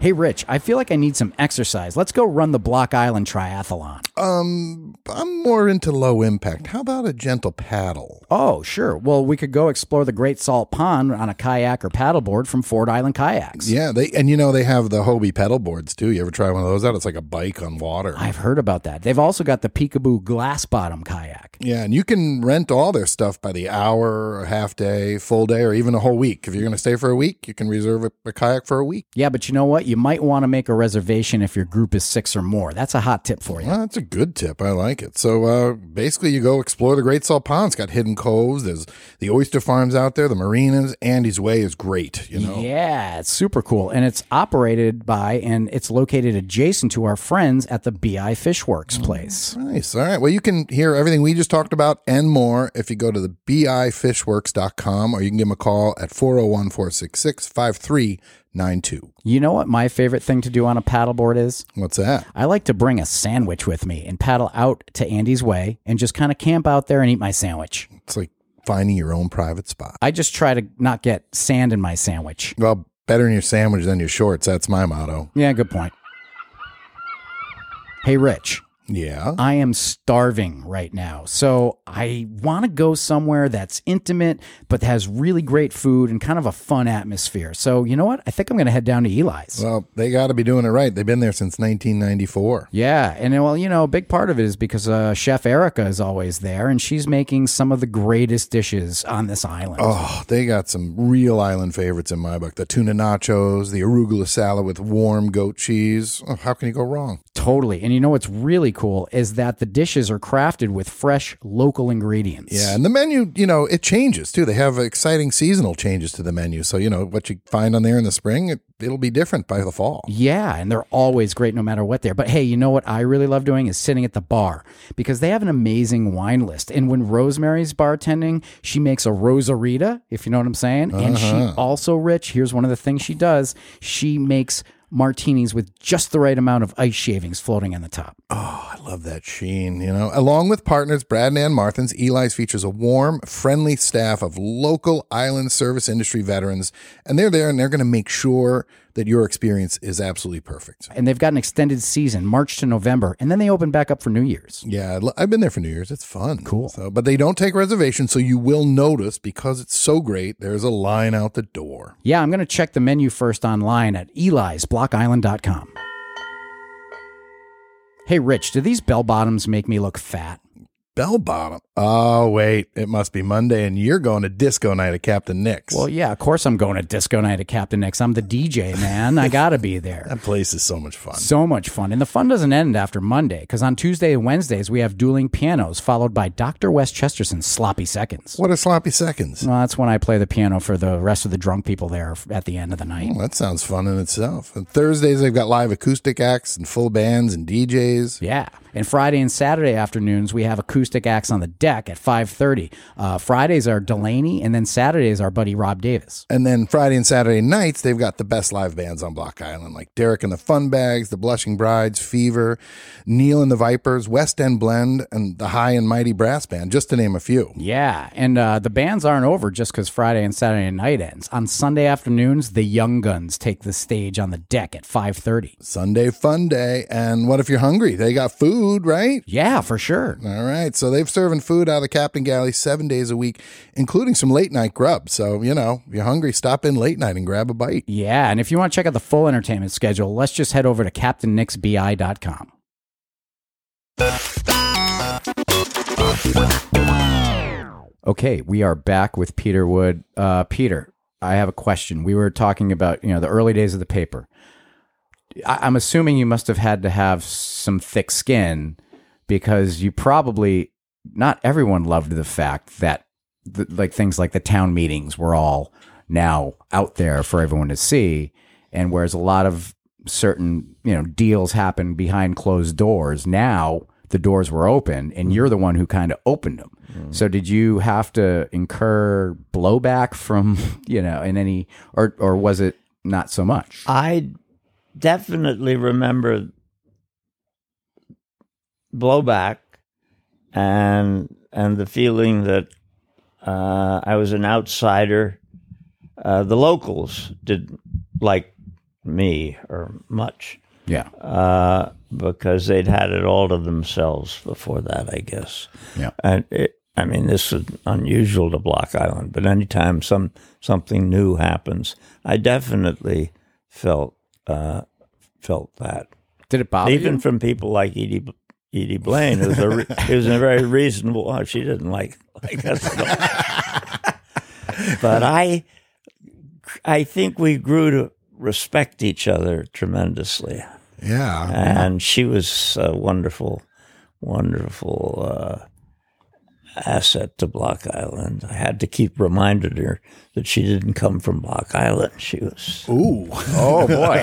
Hey, Rich, I feel like I need some exercise. Let's go run the Block Island Triathlon. Um, I'm more into low impact. How about a gentle paddle? Oh, sure. Well, we could go explore the Great Salt Pond on a kayak or paddleboard from Ford Island Kayaks. Yeah, they and you know they have the Hobie pedal boards too. You ever try one of those out? It's like a bike on water. I've heard about that. They've also got the Peekaboo glass bottom kayak. Yeah, and you can rent all their stuff by the hour, a half day, full day, or even a whole week. If you're going to stay for a week, you can reserve a, a kayak for a week. Yeah, but you know what? You might want to make a reservation if your group is six or more. That's a hot tip for you. Well, that's a good tip. I like it. So uh, basically, you go explore the Great Salt Pond. It's got hidden coves. There's the oyster farms out there, the marinas. Andy's Way is great. You know. Yeah, it's super cool. And it's operated by and it's located adjacent to our friends at the BI Fishworks place. Nice. All right. Well, you can hear everything we just talked about and more if you go to the bifishworks.com or you can give them a call at 401 466 5392. You know what my favorite thing to do on a paddleboard is? What's that? I like to bring a sandwich with me and paddle out to Andy's Way and just kind of camp out there and eat my sandwich. It's like finding your own private spot. I just try to not get sand in my sandwich. Well, better in your sandwich than your shorts. That's my motto. Yeah, good point. Hey, Rich. Yeah. I am starving right now. So I want to go somewhere that's intimate, but has really great food and kind of a fun atmosphere. So, you know what? I think I'm going to head down to Eli's. Well, they got to be doing it right. They've been there since 1994. Yeah. And well, you know, a big part of it is because uh, Chef Erica is always there and she's making some of the greatest dishes on this island. Oh, they got some real island favorites in my book. The tuna nachos, the arugula salad with warm goat cheese. Oh, how can you go wrong? Totally. And you know what's really cool is that the dishes are crafted with fresh local ingredients. Yeah, and the menu, you know, it changes too. They have exciting seasonal changes to the menu. So, you know, what you find on there in the spring, it, it'll be different by the fall. Yeah, and they're always great no matter what they're. But hey, you know what I really love doing is sitting at the bar because they have an amazing wine list. And when Rosemary's bartending, she makes a Rosarita, if you know what I'm saying. And she uh-huh. also, Rich, here's one of the things she does she makes martinis with just the right amount of ice shavings floating on the top. Oh, I love that sheen, you know. Along with partners Brad and Ann Martins, Eli's features a warm, friendly staff of local island service industry veterans, and they're there and they're going to make sure that your experience is absolutely perfect. And they've got an extended season, March to November, and then they open back up for New Year's. Yeah, I've been there for New Year's. It's fun. Cool. So, but they don't take reservations, so you will notice because it's so great. There's a line out the door. Yeah, I'm going to check the menu first online at elisblockisland.com. Hey, Rich, do these bell bottoms make me look fat? Bell bottom. Oh wait, it must be Monday, and you're going to disco night at Captain Nick's. Well, yeah, of course I'm going to disco night at Captain Nick's. I'm the DJ, man. I got to be there. that place is so much fun. So much fun. And the fun doesn't end after Monday because on Tuesday and Wednesdays we have dueling pianos followed by Dr. West Chesterson's sloppy seconds. What are sloppy seconds? Well, that's when I play the piano for the rest of the drunk people there at the end of the night. Well, that sounds fun in itself. And Thursdays they've got live acoustic acts and full bands and DJs. Yeah. And Friday and Saturday afternoons, we have acoustic acoustic acts on the deck at 5.30. Uh, Fridays are Delaney, and then Saturdays are buddy Rob Davis. And then Friday and Saturday nights, they've got the best live bands on Block Island, like Derek and the Fun Bags, the Blushing Brides, Fever, Neil and the Vipers, West End Blend, and the High and Mighty Brass Band, just to name a few. Yeah, and uh, the bands aren't over just because Friday and Saturday night ends. On Sunday afternoons, the Young Guns take the stage on the deck at 5.30. Sunday Fun Day. And what if you're hungry? They got food, right? Yeah, for sure. All right. So they've serving food out of the Captain Galley seven days a week, including some late night grub. So, you know, you're hungry, stop in late night and grab a bite. Yeah, and if you want to check out the full entertainment schedule, let's just head over to CaptainNixBI.com. Okay, we are back with Peter Wood. Uh, Peter, I have a question. We were talking about you know the early days of the paper. I- I'm assuming you must have had to have some thick skin because you probably not everyone loved the fact that the, like things like the town meetings were all now out there for everyone to see, and whereas a lot of certain you know deals happen behind closed doors, now the doors were open, and mm-hmm. you're the one who kind of opened them. Mm. So did you have to incur blowback from you know in any or or was it not so much? I definitely remember blowback and and the feeling that uh, I was an outsider. Uh, the locals didn't like me or much Yeah, uh, because they'd had it all to themselves before that, I guess. Yeah. And it, I mean, this is unusual to Block Island, but anytime some something new happens, I definitely felt uh, felt that. did it bother Even you? from people like Edie Edie Blaine, it was a re- it was a very reasonable. Oh, she didn't like like us but I I think we grew to respect each other tremendously Yeah. and she was a wonderful, wonderful uh, asset to Block Island. I had to keep reminding her that she didn't come from Block Island. She was, Ooh. Oh boy.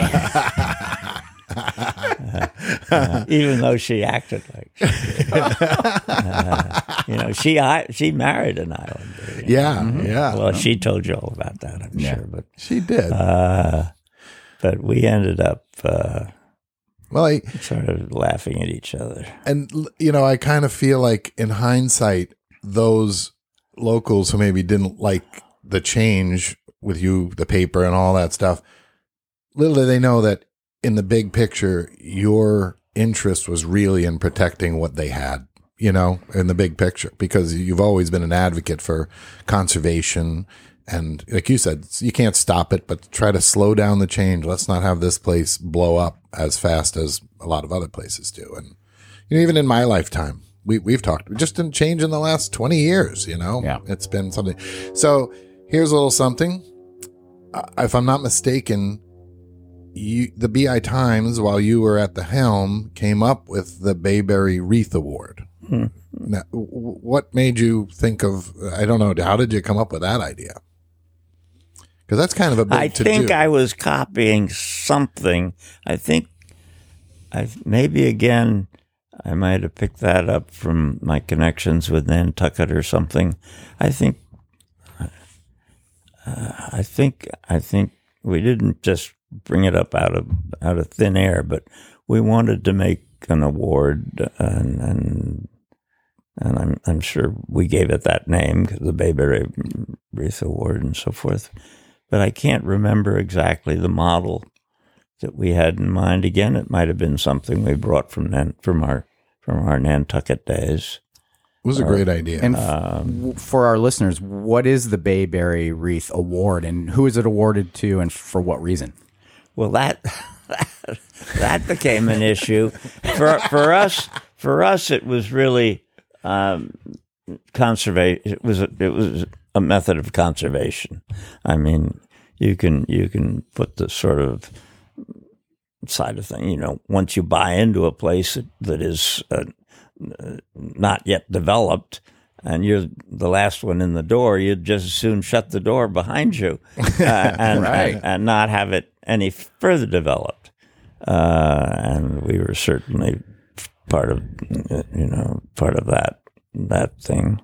even though she acted like, she did. Uh, you know, she I, she married an islander. you know. Yeah. Yeah. Well, she told you all about that, I'm sure, but she did. uh, but we ended up uh, well, I, sort of laughing at each other. and you know, I kind of feel like in hindsight, those locals who maybe didn't like the change with you, the paper, and all that stuff, little did they know that in the big picture, your interest was really in protecting what they had. You know, in the big picture, because you've always been an advocate for conservation. And like you said, you can't stop it, but try to slow down the change. Let's not have this place blow up as fast as a lot of other places do. And you know, even in my lifetime, we we've talked. Just didn't change in the last twenty years. You know, Yeah. it's been something. So here's a little something. Uh, If I'm not mistaken, you the BI Times, while you were at the helm, came up with the Bayberry Wreath Award. Now, w- w- what made you think of? I don't know. How did you come up with that idea? Because that's kind of a big I to think do. I was copying something. I think I maybe again I might have picked that up from my connections with Nantucket or something. I think uh, I think I think we didn't just bring it up out of out of thin air, but we wanted to make an award and and and I'm I'm sure we gave it that name, because the Bayberry Wreath Award and so forth but I can't remember exactly the model that we had in mind. Again, it might have been something we brought from Nan- from our from our Nantucket days. it was a uh, great idea. And f- um, w- for our listeners, what is the Bayberry Wreath Award and who is it awarded to and for what reason? Well, that that became an issue for for us. For us, it was really um, conservation. It was a, it was a method of conservation. I mean, you can you can put the sort of side of thing. You know, once you buy into a place that, that is uh, uh, not yet developed. And you're the last one in the door. You'd just as soon shut the door behind you, uh, and, Right. and and not have it any further developed. Uh, and we were certainly part of you know part of that that thing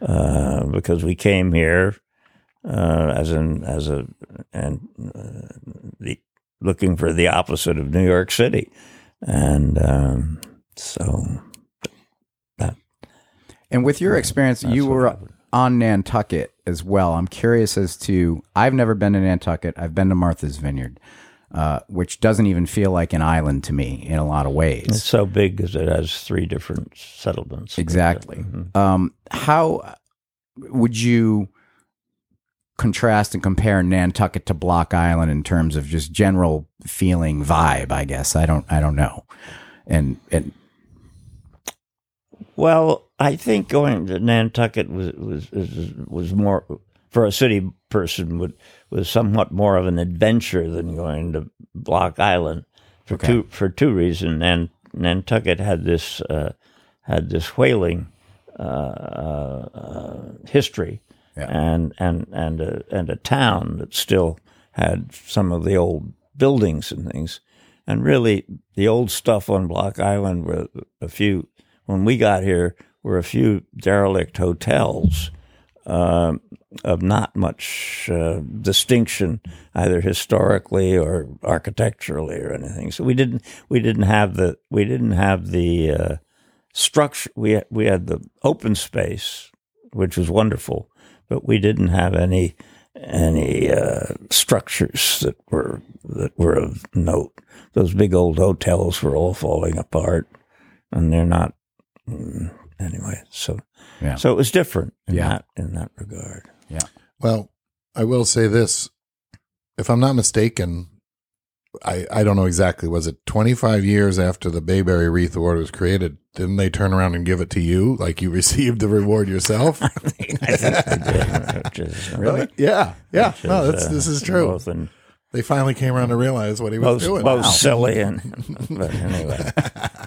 uh, because we came here uh, as an as a and uh, the looking for the opposite of New York City, and um, so And with your experience, you were on Nantucket as well. I'm curious as to. I've never been to Nantucket. I've been to Martha's Vineyard, uh, which doesn't even feel like an island to me in a lot of ways. it's so big because it has three different settlements. Exactly. Um, how would you contrast and compare Nantucket to Block Island in terms of just general feeling vibe? I guess I don't. I don't know. And and Well, I think going to Nantucket was was was, was more for a city person would was somewhat more of an adventure than going to Block Island for Okay. two for two reasons. And Nantucket had this uh, had this whaling uh, uh, uh, history, Yeah. and and and a, and a town that still had some of the old buildings and things. And really, the old stuff on Block Island were a few. When we got here, were a few derelict hotels um of not much uh, distinction, either historically or architecturally or anything. So we didn't we didn't have the we didn't have the uh, structure. We we had the open space, which was wonderful, but we didn't have any any uh, structures that were that were of note. Those big old hotels were all falling apart, and they're not mm, anyway. So Yeah. so it was different in Yeah. that in that regard. Yeah. Well, I will say this. If I'm not mistaken, I, I don't know exactly. Was it 25 years after the Bayberry Wreath Award was created? Didn't they turn around and give it to you? Like you received the reward yourself? I think they did, is, uh, Yeah. Yeah. which No, is, that's, uh, this is true. Both, and They finally came around to realize what he was both, doing. both silly and but anyway,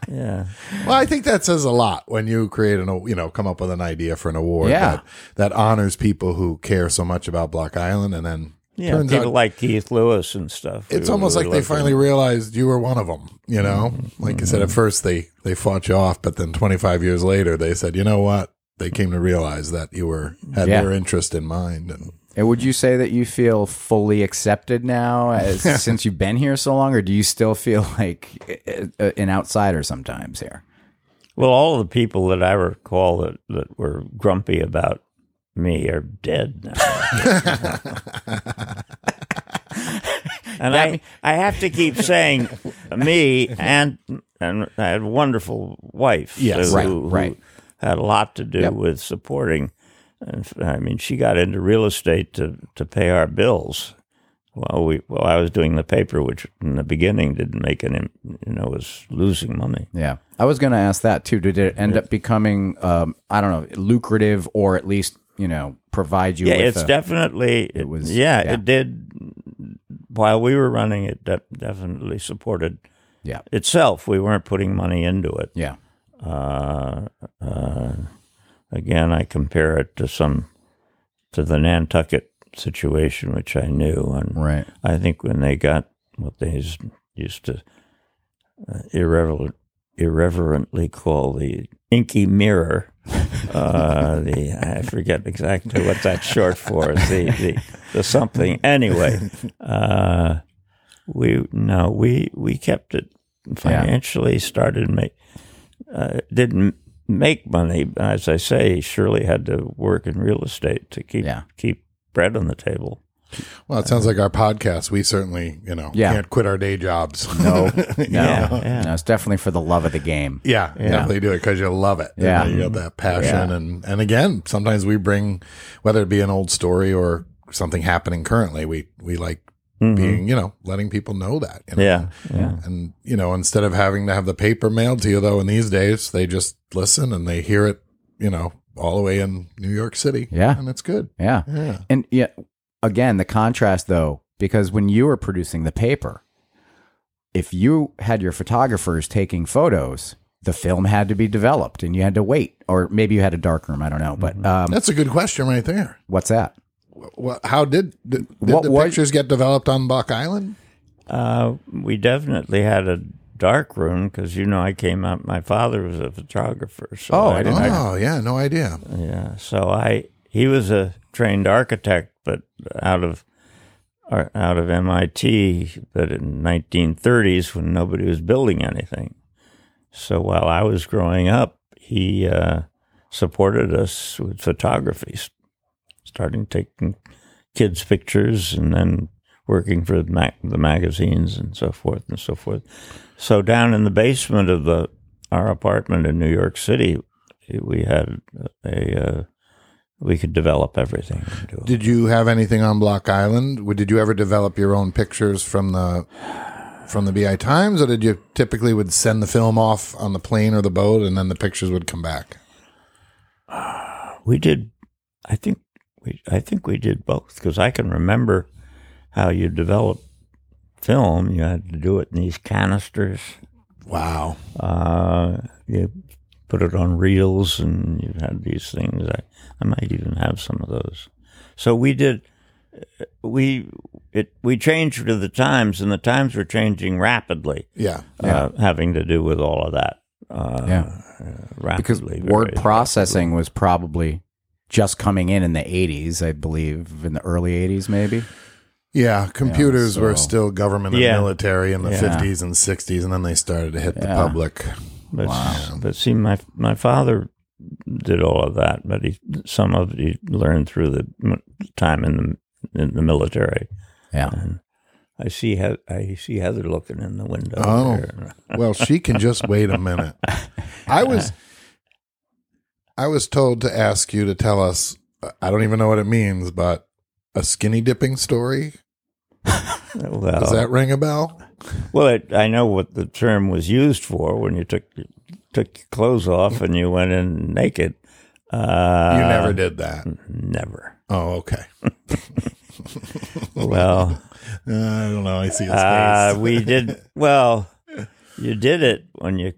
yeah. Well, I think that says a lot when you create an, you know, come up with an idea for an award Yeah. that, that honors people who care so much about Block Island. And then Yeah, turns people out like Keith Lewis and stuff. it's almost like they finally realized you were one of them, you know? Mm-hmm. Like I said, at first they, they fought you off, but then 25 years later, they said, you know what? They came to realize that you were, had Yeah. their interest in mind. And And would you say that you feel fully accepted now as, since you've been here so long, or do you still feel like uh, an outsider sometimes here? Well, all the people that I recall that, that were grumpy about me are dead now. and I, I have to keep saying me and and I had a wonderful wife. Yes. who, Right, who right. had a lot to do Yep. with supporting. And I mean, she got into real estate to to pay our bills. While we while I was doing the paper, which in the beginning didn't make any, you know, was losing money. Yeah, I was going to ask that too. Did it end up becoming, um, I don't know, lucrative, or at least you know, provide you? Yeah, with it's a, definitely it was- was. Yeah, yeah. it did. While we were running it, de- definitely supported yeah, itself. We weren't putting money into it. yeah, Uh, uh, again, I compare it to some to the Nantucket situation, which I knew, and right. I think when they got what they used to uh, irreverent, irreverently call the inky mirror, uh, the I forget exactly what that's short for. The the, the something anyway. Uh, we no, we we kept it financially. Started make uh, didn't make money, as I say. Shirley had to work in real estate to keep Yeah. keep bread on the table. well, it sounds like our podcast. We certainly, you know, Yeah. can't quit our day jobs. No, no, Yeah, yeah. no. It's definitely for the love of the game. Yeah, definitely do it because you love it. Yeah. you, know, you got that passion, and and again, sometimes we bring whether it be an old story or something happening currently. We we like being, you know, letting people know that. You know? Yeah, yeah. and you know, instead of having to have the paper mailed to you, though, in these days, they just listen and they hear it. You know, all the way in New York City. Yeah. and it's good. Yeah. Yeah. And yeah, again, the contrast though, because when you were producing the paper, if you had your photographers taking photos, the film had to be developed and you had to wait, or maybe you had a dark room. I don't know, but um, That's a good question right there. what's that? Well, how did did, did What the pictures get developed on Block Island? Uh, we definitely had a dark room because you know I came out. My father was a photographer. So Oh, I didn't- Oh, yeah, no idea. Yeah. So I he was a trained architect, but out of uh, out of MIT, but in 1930s when nobody was building anything. So while I was growing up, he uh, supported us with photography, starting taking kids' pictures and then working for the, mag- the magazines and so forth and so forth. So down in the basement of the our apartment in New York City, we had a uh, we could develop everything. Did you have anything on Block Island? Did you ever develop your own pictures from the from the BI Times, or did you typically would send the film off on the plane or the boat, and then the pictures would come back? we did i think we i think we did both because i can remember how you develop film you had to do it in these canisters Wow. uh, you put it on reels and you had these things I, I might even have some of those so we did we it we changed to the times and the times were changing rapidly Yeah. uh, having to do with all of that uh, Yeah. rapidly because word processing was probably just coming in in the 80s, I believe, in the early 80s, maybe. Yeah, computers were so- still government and Yeah. military in the Yeah. 50s and 60s, and then they started to hit the public. But, but see, my my father did all of that, but he some of it he learned through the time in the in the military. Yeah. And I see he- I see Heather looking in the window. Oh. there. Well, she can just wait a minute. I was I was told to ask you to tell us I don't even know what it means, but a skinny dipping story. well, Does that ring a bell? well, it, I know what the term was used for when you took took your clothes off and you went in naked. Uh, You never did that. Never. Oh, okay. Well, Uh, I don't know. I see his uh, we did well. You did it when you,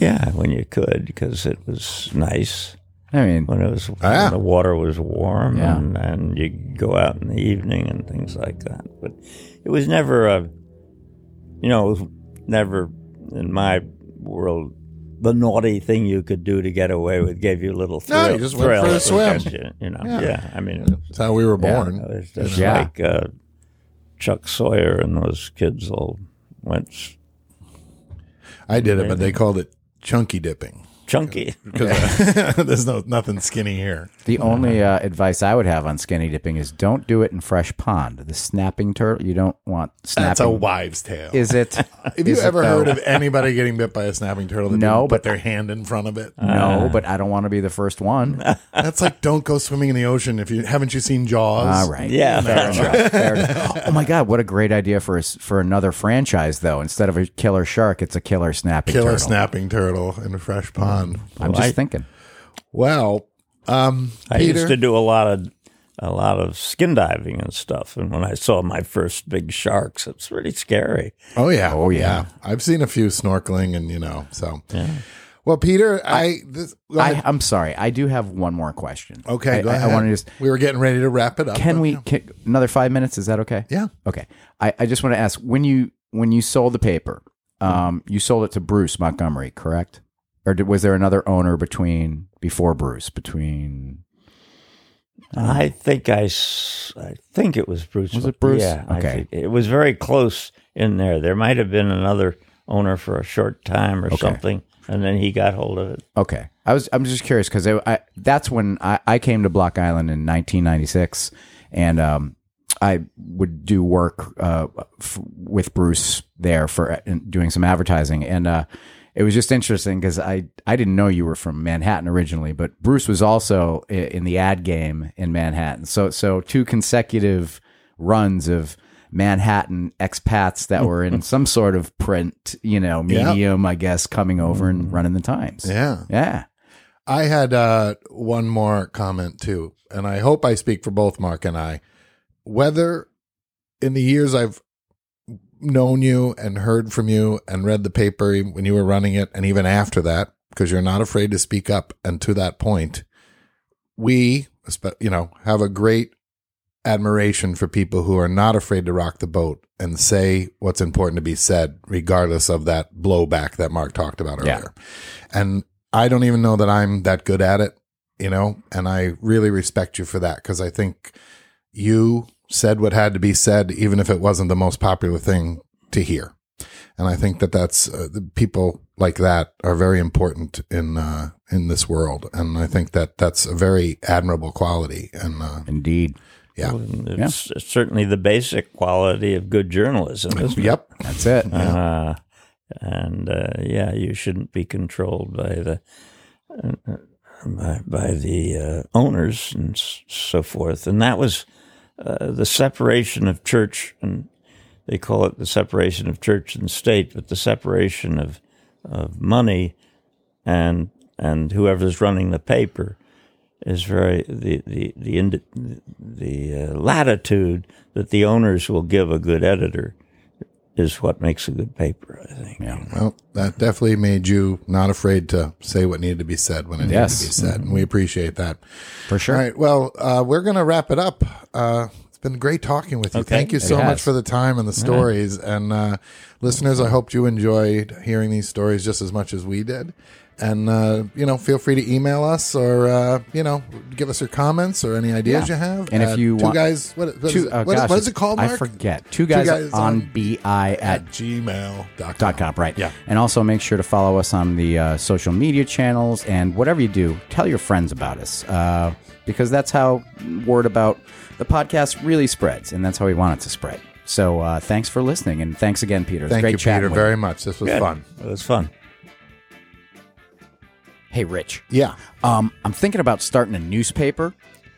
yeah, when you could because it was nice. I mean, when it was Ah. when the water was warm Yeah. and, and you go out in the evening and things like that. But it was never a, you know, it was never in my world the naughty thing you could do to get away with gave you a little No, thrill. you just went for a the swim. attention, You know, Yeah. yeah. I mean, it That's how we were born. was just Yeah. like uh, Chuck Sawyer and those kids all went I did it, but they called it chunky dipping chunky. because there's no nothing skinny here. the only uh, advice I would have on skinny dipping is don't do it in fresh pond. The snapping turtle, you don't want snapping. That's a wives' tale. Is it? Have you ever heard of anybody getting bit by a snapping turtle that No, didn't but- put their hand in front of it? No, but I don't want to be the first one. That's like don't go swimming in the ocean if you haven't you seen Jaws? All right. Yeah. Fair enough. Fair enough. Oh my God! What a great idea for a s for another franchise, though. Instead of a killer shark, it's a killer snapping Killer turtle. snapping turtle in a fresh pond. I'm just thinking. Well, um, I Peter, used to do a lot of a lot of skin diving and stuff, and when I saw my first big sharks, it's really scary. oh yeah, Oh, yeah. I've seen a few snorkeling, and you know, so. Well, Peter, I, this, I, ahead. I'm sorry. I do have one more question. okay, I, go I, ahead. I want to just. we were getting ready to wrap it up. Can but, we yeah. can, another five minutes? Is that okay? Yeah. Okay. I, I just want to ask when you when you sold the paper, um, you sold it to Bruce Montgomery, correct? Or did, was there another owner between before Bruce? Between I think I, I think it was Bruce. Was it Bruce? Yeah. Okay. it was very close in there. There might have been another owner for a short time or something, and then he got hold of it. Okay, I was I'm just curious because that's when I, I came to Block Island in 1996, and um, I would do work uh, f- with Bruce there for uh, doing some advertising, and uh, it was just interesting because I I didn't know you were from Manhattan originally, but Bruce was also in the ad game in Manhattan. So so two consecutive runs of Manhattan expats that were in some sort of print, you know, Yeah. medium, I guess, coming over and running the times. Yeah. Yeah. I had uh, one more comment too, and I hope I speak for both Mark and I. Whether in the years I've known you and heard from you and read the paper when you were running it, and even after that, because you're not afraid to speak up, and to that point, we, you know, have a great admiration for people who are not afraid to rock the boat and say what's important to be said, regardless of that blowback that Mark talked about Yeah. earlier. And I don't even know that I'm that good at it, you know, and I really respect you for that because I think you said what had to be said, even if it wasn't the most popular thing to hear. And I think that that's uh, people like that are very important in uh, in this world, and I think that that's a very admirable quality. And uh, Indeed. yeah, It's certainly the basic quality of good journalism, isn't it? yep, That's it. Uh, and uh, yeah, you shouldn't be controlled by the uh, by, by the uh, owners and so forth. And that was uh, the separation of church and they call it the separation of church and state, but the separation of of money and and whoever's running the paper is very the the the the uh, latitude that the owners will give a good editor is what makes a good paper. I think. Yeah. well, that definitely made you not afraid to say what needed to be said when it needed Yes. to be said, and we appreciate that. For sure. All right, well, uh, we're gonna wrap it up. Uh, it's been great talking with you. Okay. Thank you so much for the time and the stories. And uh, listeners, I hope you enjoyed hearing these stories just as much as we did. And uh, you know, feel free to email us or uh, you know, give us your comments or any ideas Yeah. you have. And if you two want- guys, what, what, is, Two, it, oh what- gosh, what is it called? Mark? I forget. Two guys, guys on on- bi at at gmail.com. dot com, right? Yeah. And also make sure to follow us on the uh, social media channels and whatever you do, tell your friends about us uh, because that's how word about the podcast really spreads, and that's how we want it to spread. So uh, thanks for listening, and thanks again, Peter. It's Thank great you, chatting Peter, with very you. much. This was Good. fun. It was fun. Hey, Rich. Yeah. Um, I'm thinking about starting a newspaper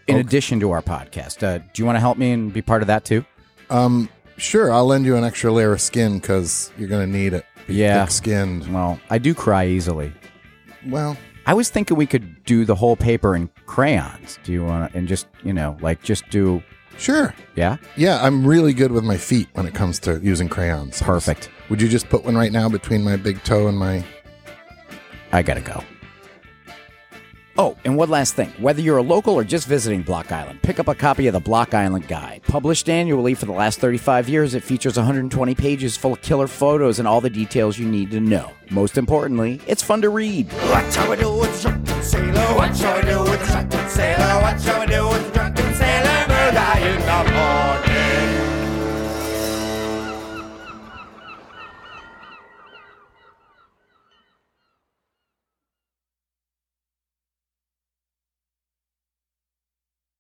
in addition to our podcast. Uh, do you want to help me and be part of that too? Um, sure, I'll lend you an extra layer of skin because you're going to need it. Be Yeah. Thick-skinned. Well, I do cry easily. Well, I was thinking we could do the whole paper in crayons. Do you want to, and just, you know, like just do, sure. yeah? Yeah, I'm really good with my feet when it comes to using crayons. Perfect. Would you just put one right now between my big toe and my. I gotta go. Oh, and one last thing. Whether you're a local or just visiting Block Island, pick up a copy of the Block Island Guide. Published annually for the last 35 years, it features 120 pages full of killer photos and all the details you need to know. Most importantly, it's fun to read. What shall we do with the drunken sailor? What shall we do with the drunken sailor? What shall we do with the drunken sailor? In morning.